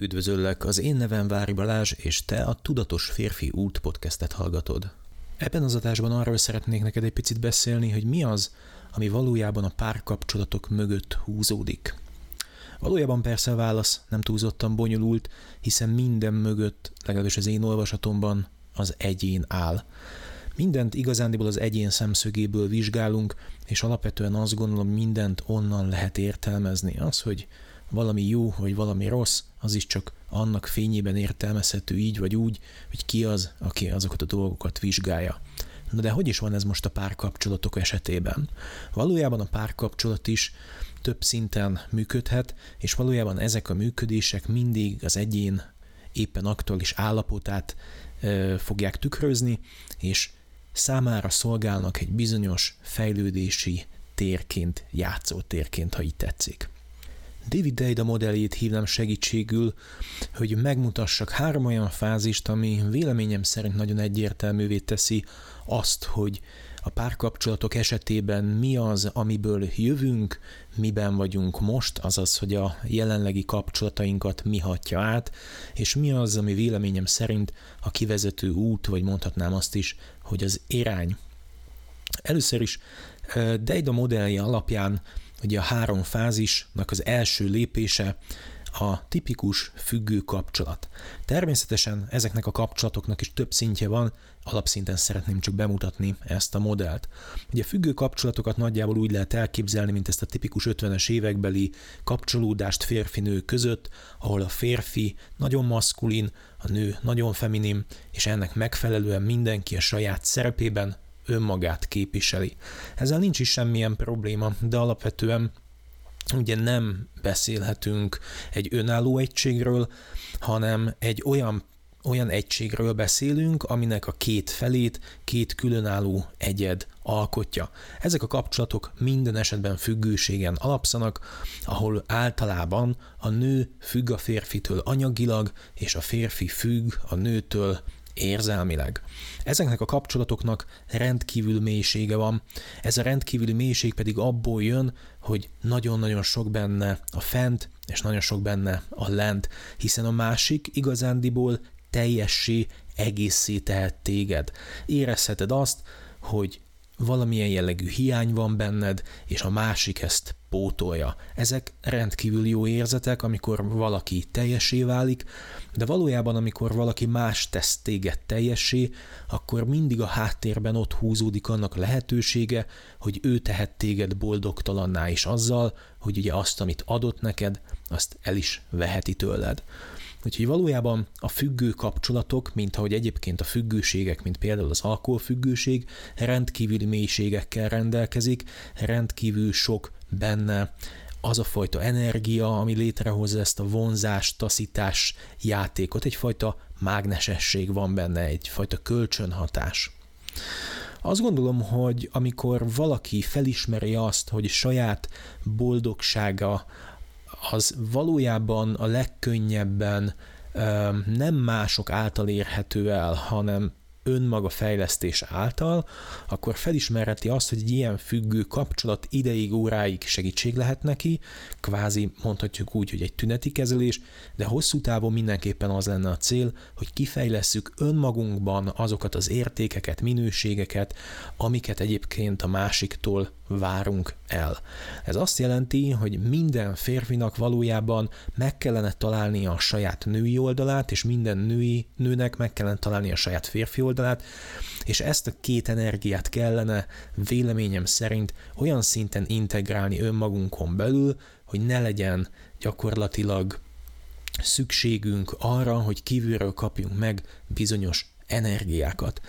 Üdvözöllek, az én nevem Vári Balázs, és te a Tudatos Férfi Út podcastet hallgatod. Ebben az adásban arról szeretnék neked egy picit beszélni, hogy mi az, ami valójában a párkapcsolatok mögött húzódik. Valójában persze a válasz nem túlzottan bonyolult, hiszen minden mögött, legalábbis az én olvasatomban, az egyén áll. Mindent igazándiból az egyén szemszögéből vizsgálunk, és alapvetően azt gondolom, mindent onnan lehet értelmezni. Az, hogy valami jó, vagy valami rossz, az is csak annak fényében értelmezhető így vagy úgy, hogy ki az, aki azokat a dolgokat vizsgálja. Na de hogy is van ez most a párkapcsolatok esetében? Valójában a párkapcsolat is több szinten működhet, és valójában ezek a működések mindig az egyén éppen aktuális állapotát e, fogják tükrözni, és számára szolgálnak egy bizonyos fejlődési térként, játszótérként, ha így tetszik. David Deida modelljét hívnám segítségül, hogy megmutassak három olyan fázist, ami véleményem szerint nagyon egyértelművé teszi azt, hogy a párkapcsolatok esetében mi az, amiből jövünk, miben vagyunk most, azaz, hogy a jelenlegi kapcsolatainkat mi hatja át, és mi az, ami véleményem szerint a kivezető út, vagy mondhatnám azt is, hogy az irány. Először is eh, Deida modellje alapján Ugye a három fázisnak az első lépése a tipikus függő kapcsolat. Természetesen ezeknek a kapcsolatoknak is több szintje van, alapszinten szeretném csak bemutatni ezt a modellt. Ugye a függő kapcsolatokat nagyjából úgy lehet elképzelni, mint ezt a tipikus 50-es évekbeli kapcsolódást férfi-nő között, ahol a férfi nagyon maszkulin, a nő nagyon feminin, és ennek megfelelően mindenki a saját szerepében önmagát képviseli. Ezzel nincs is semmilyen probléma, de alapvetően ugye nem beszélhetünk egy önálló egységről, hanem egy olyan olyan egységről beszélünk, aminek a két felét két különálló egyed alkotja. Ezek a kapcsolatok minden esetben függőségen alapszanak, ahol általában a nő függ a férfitől anyagilag, és a férfi függ a nőtől érzelmileg. Ezeknek a kapcsolatoknak rendkívül mélysége van. Ez a rendkívüli mélység pedig abból jön, hogy nagyon-nagyon sok benne a fent, és nagyon sok benne a lent, hiszen a másik igazándiból teljessé, egészé tehet téged. Érezheted azt, hogy valamilyen jellegű hiány van benned, és a másik ezt pótolja. Ezek rendkívül jó érzetek, amikor valaki teljesé válik, de valójában amikor valaki más tesz téged teljessé, akkor mindig a háttérben ott húzódik annak lehetősége, hogy ő tehet téged boldogtalanná is azzal, hogy ugye azt, amit adott neked, azt el is veheti tőled. Úgyhogy valójában a függő kapcsolatok, mint ahogy egyébként a függőségek, mint például az alkoholfüggőség, rendkívüli mélységekkel rendelkezik, rendkívül sok benne az a fajta energia, ami létrehozza ezt a vonzás, taszítás játékot, egyfajta mágnesesség van benne, egyfajta kölcsönhatás. Azt gondolom, hogy amikor valaki felismeri azt, hogy saját boldogsága az valójában a legkönnyebben nem mások által érhető el, hanem önmaga fejlesztés által, akkor felismerheti azt, hogy egy ilyen függő kapcsolat ideig, óráig segítség lehet neki, kvázi mondhatjuk úgy, hogy egy tüneti kezelés, de hosszú távon mindenképpen az lenne a cél, hogy kifejlesszük önmagunkban azokat az értékeket, minőségeket, amiket egyébként a másiktól várunk el. Ez azt jelenti, hogy minden férfinak valójában meg kellene találni a saját női oldalát, és minden női nőnek meg kellene találni a saját férfi oldalát, és ezt a két energiát kellene véleményem szerint olyan szinten integrálni önmagunkon belül, hogy ne legyen gyakorlatilag szükségünk arra, hogy kívülről kapjunk meg bizonyos energiákat.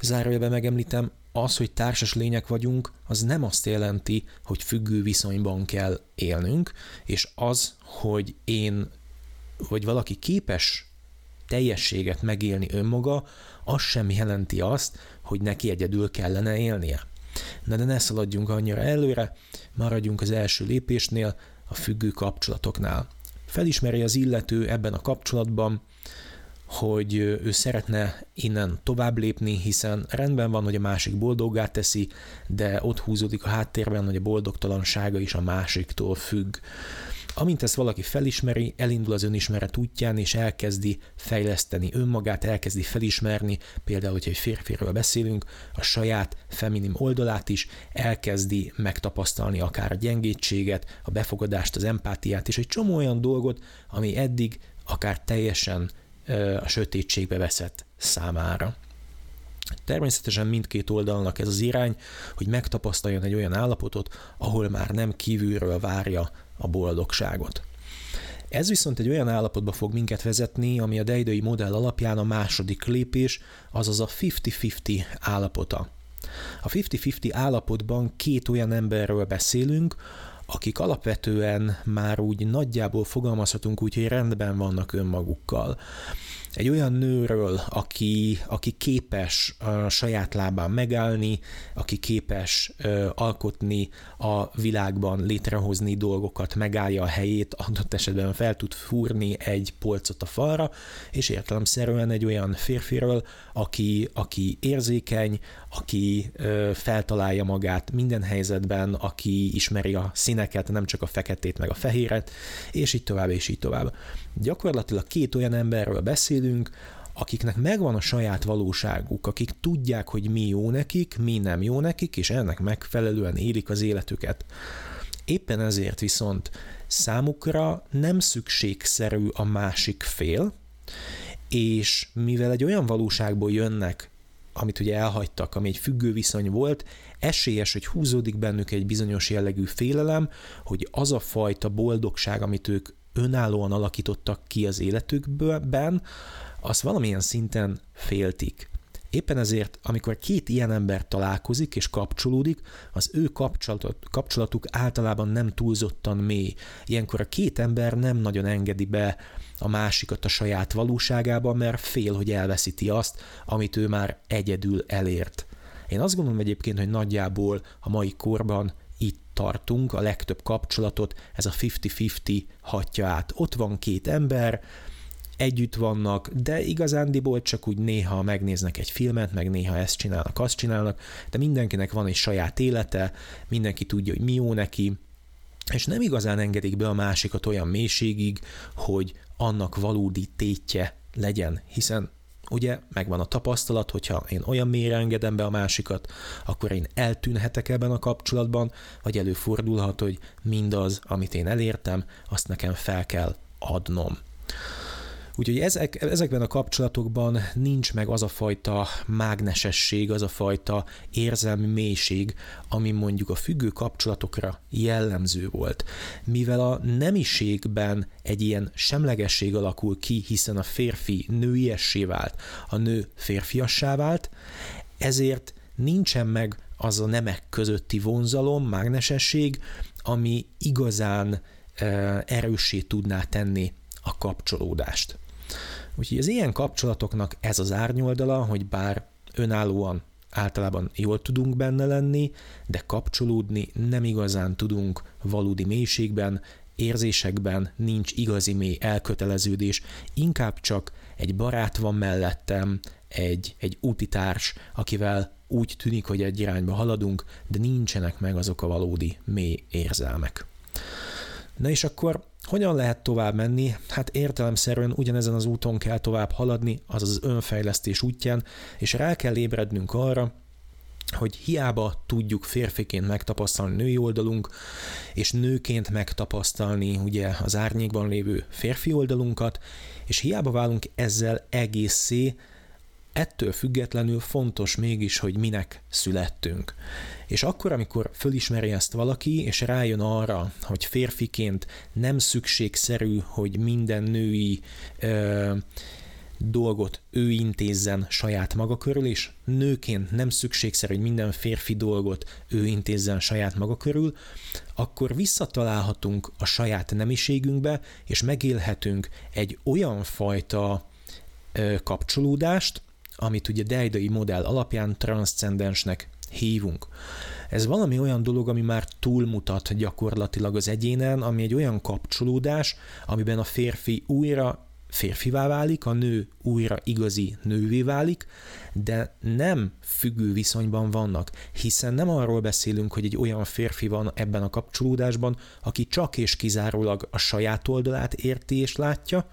Zárójelben megemlítem, az, hogy társas lények vagyunk, az nem azt jelenti, hogy függő viszonyban kell élnünk, és az, hogy én, vagy valaki képes teljességet megélni önmaga, az sem jelenti azt, hogy neki egyedül kellene élnie. Na de ne szaladjunk annyira előre, maradjunk az első lépésnél, a függő kapcsolatoknál. Felismeri az illető ebben a kapcsolatban, hogy ő szeretne innen tovább lépni, hiszen rendben van, hogy a másik boldoggá teszi, de ott húzódik a háttérben, hogy a boldogtalansága is a másiktól függ. Amint ezt valaki felismeri, elindul az önismeret útján, és elkezdi fejleszteni önmagát, elkezdi felismerni, például, hogyha egy férfiről beszélünk, a saját feminim oldalát is, elkezdi megtapasztalni akár a gyengétséget, a befogadást, az empátiát, és egy csomó olyan dolgot, ami eddig akár teljesen a sötétségbe veszett számára. Természetesen mindkét oldalnak ez az irány, hogy megtapasztaljon egy olyan állapotot, ahol már nem kívülről várja a boldogságot. Ez viszont egy olyan állapotba fog minket vezetni, ami a deidei modell alapján a második lépés, azaz a 50-50 állapota. A 50-50 állapotban két olyan emberről beszélünk, akik alapvetően már úgy nagyjából fogalmazhatunk úgy, hogy rendben vannak önmagukkal egy olyan nőről, aki, aki képes a saját lábán megállni, aki képes alkotni a világban, létrehozni dolgokat, megállja a helyét, adott esetben fel tud fúrni egy polcot a falra, és értelemszerűen egy olyan férfiről, aki, aki érzékeny, aki feltalálja magát minden helyzetben, aki ismeri a színeket, nem csak a feketét meg a fehéret, és így tovább, és így tovább. Gyakorlatilag két olyan emberről beszélünk, akiknek megvan a saját valóságuk, akik tudják, hogy mi jó nekik, mi nem jó nekik, és ennek megfelelően élik az életüket. Éppen ezért viszont számukra nem szükségszerű a másik fél, és mivel egy olyan valóságból jönnek, amit ugye elhagytak, ami egy függő viszony volt, esélyes, hogy húzódik bennük egy bizonyos jellegű félelem, hogy az a fajta boldogság, amit ők önállóan alakítottak ki az életükben, azt valamilyen szinten féltik. Éppen ezért, amikor két ilyen ember találkozik és kapcsolódik, az ő kapcsolatuk általában nem túlzottan mély. Ilyenkor a két ember nem nagyon engedi be a másikat a saját valóságába, mert fél, hogy elveszíti azt, amit ő már egyedül elért. Én azt gondolom egyébként, hogy nagyjából a mai korban tartunk, a legtöbb kapcsolatot ez a 50-50 hatja át. Ott van két ember, együtt vannak, de igazándiból csak úgy néha megnéznek egy filmet, meg néha ezt csinálnak, azt csinálnak, de mindenkinek van egy saját élete, mindenki tudja, hogy mi jó neki, és nem igazán engedik be a másikat olyan mélységig, hogy annak valódi tétje legyen, hiszen ugye megvan a tapasztalat, hogyha én olyan mélyre engedem be a másikat, akkor én eltűnhetek ebben a kapcsolatban, vagy előfordulhat, hogy mindaz, amit én elértem, azt nekem fel kell adnom. Úgyhogy ezek, ezekben a kapcsolatokban nincs meg az a fajta mágnesesség, az a fajta érzelmi mélység, ami mondjuk a függő kapcsolatokra jellemző volt. Mivel a nemiségben egy ilyen semlegesség alakul ki, hiszen a férfi nőiessé vált, a nő férfiassá vált, ezért nincsen meg az a nemek közötti vonzalom, mágnesesség, ami igazán erőssé tudná tenni a kapcsolódást. Úgyhogy az ilyen kapcsolatoknak ez az árnyoldala, hogy bár önállóan általában jól tudunk benne lenni, de kapcsolódni nem igazán tudunk valódi mélységben, érzésekben nincs igazi mély elköteleződés, inkább csak egy barát van mellettem, egy, egy útitárs, akivel úgy tűnik, hogy egy irányba haladunk, de nincsenek meg azok a valódi mély érzelmek. Na és akkor hogyan lehet tovább menni? Hát értelemszerűen ugyanezen az úton kell tovább haladni, azaz az önfejlesztés útján, és rá kell ébrednünk arra, hogy hiába tudjuk férfiként megtapasztalni női oldalunk, és nőként megtapasztalni ugye az árnyékban lévő férfi oldalunkat, és hiába válunk ezzel egészé, ettől függetlenül fontos mégis, hogy minek születtünk. És akkor, amikor fölismeri ezt valaki, és rájön arra, hogy férfiként nem szükségszerű, hogy minden női ö, dolgot ő intézzen saját maga körül, és nőként nem szükségszerű, hogy minden férfi dolgot ő intézzen saját maga körül, akkor visszatalálhatunk a saját nemiségünkbe, és megélhetünk egy olyan fajta kapcsolódást, amit ugye Deidai modell alapján transzcendensnek hívunk. Ez valami olyan dolog, ami már túlmutat gyakorlatilag az egyénen, ami egy olyan kapcsolódás, amiben a férfi újra férfivá válik, a nő újra igazi nővé válik, de nem függő viszonyban vannak, hiszen nem arról beszélünk, hogy egy olyan férfi van ebben a kapcsolódásban, aki csak és kizárólag a saját oldalát érti és látja,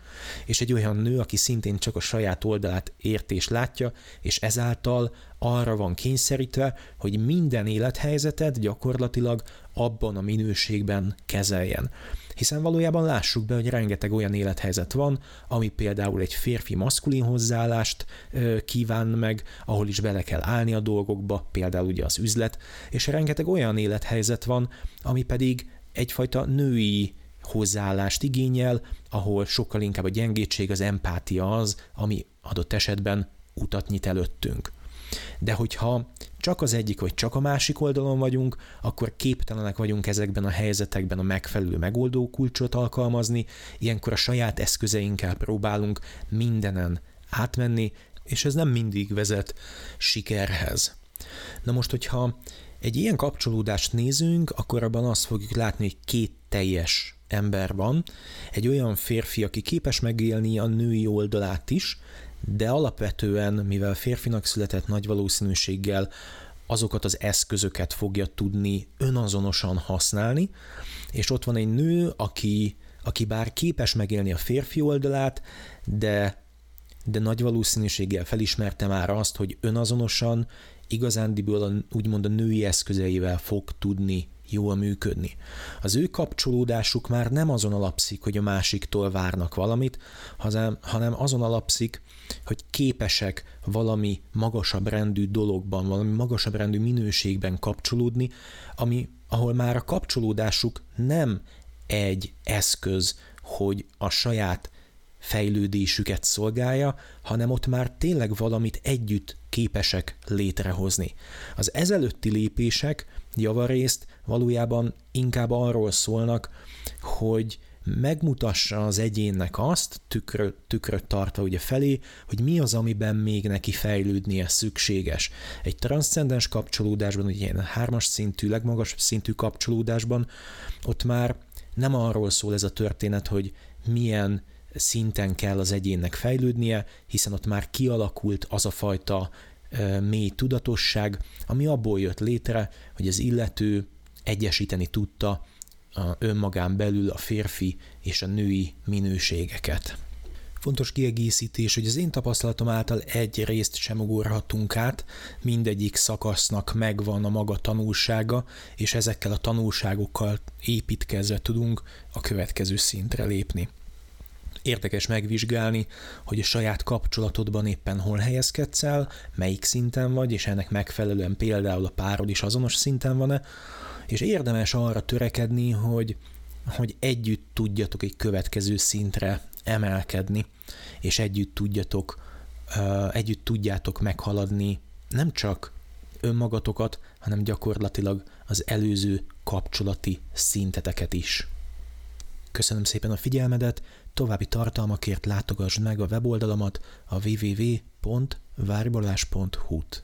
és egy olyan nő, aki szintén csak a saját oldalát érti és látja, és ezáltal arra van kényszerítve, hogy minden élethelyzetet gyakorlatilag abban a minőségben kezeljen. Hiszen valójában lássuk be, hogy rengeteg olyan élethelyzet van, ami például egy férfi maszkulin hozzáállást kíván meg, ahol is bele kell állni a dolgokba, például ugye az üzlet, és rengeteg olyan élethelyzet van, ami pedig egyfajta női hozzáállást igényel, ahol sokkal inkább a gyengétség, az empátia az, ami adott esetben utat nyit előttünk. De hogyha csak az egyik vagy csak a másik oldalon vagyunk, akkor képtelenek vagyunk ezekben a helyzetekben a megfelelő megoldó kulcsot alkalmazni, ilyenkor a saját eszközeinkkel próbálunk mindenen átmenni, és ez nem mindig vezet sikerhez. Na most, hogyha egy ilyen kapcsolódást nézünk, akkor abban azt fogjuk látni, hogy két teljes ember van, egy olyan férfi, aki képes megélni a női oldalát is, de alapvetően, mivel férfinak született nagy valószínűséggel, azokat az eszközöket fogja tudni önazonosan használni, és ott van egy nő, aki, aki bár képes megélni a férfi oldalát, de, de nagy valószínűséggel felismerte már azt, hogy önazonosan igazándiból a, úgymond a női eszközeivel fog tudni jól működni. Az ő kapcsolódásuk már nem azon alapszik, hogy a másiktól várnak valamit, hanem azon alapszik, hogy képesek valami magasabb rendű dologban, valami magasabb rendű minőségben kapcsolódni, ami, ahol már a kapcsolódásuk nem egy eszköz, hogy a saját fejlődésüket szolgálja, hanem ott már tényleg valamit együtt képesek létrehozni. Az ezelőtti lépések javarészt valójában inkább arról szólnak, hogy megmutassa az egyénnek azt, tükröt, tükröt tartva ugye felé, hogy mi az, amiben még neki fejlődnie szükséges. Egy transzcendens kapcsolódásban, ugye ilyen hármas szintű, legmagasabb szintű kapcsolódásban, ott már nem arról szól ez a történet, hogy milyen szinten kell az egyénnek fejlődnie, hiszen ott már kialakult az a fajta mély tudatosság, ami abból jött létre, hogy az illető egyesíteni tudta a önmagán belül a férfi és a női minőségeket. Fontos kiegészítés, hogy az én tapasztalatom által egy részt sem ugorhatunk át, mindegyik szakasznak megvan a maga tanulsága, és ezekkel a tanulságokkal építkezve tudunk a következő szintre lépni. Érdekes megvizsgálni, hogy a saját kapcsolatodban éppen hol helyezkedsz el, melyik szinten vagy, és ennek megfelelően például a párod is azonos szinten van-e, és érdemes arra törekedni, hogy, hogy együtt tudjatok egy következő szintre emelkedni, és együtt tudjatok, együtt tudjátok meghaladni nem csak önmagatokat, hanem gyakorlatilag az előző kapcsolati szinteteket is. Köszönöm szépen a figyelmedet, további tartalmakért látogass meg a weboldalamat a www.várbolás.hu-t.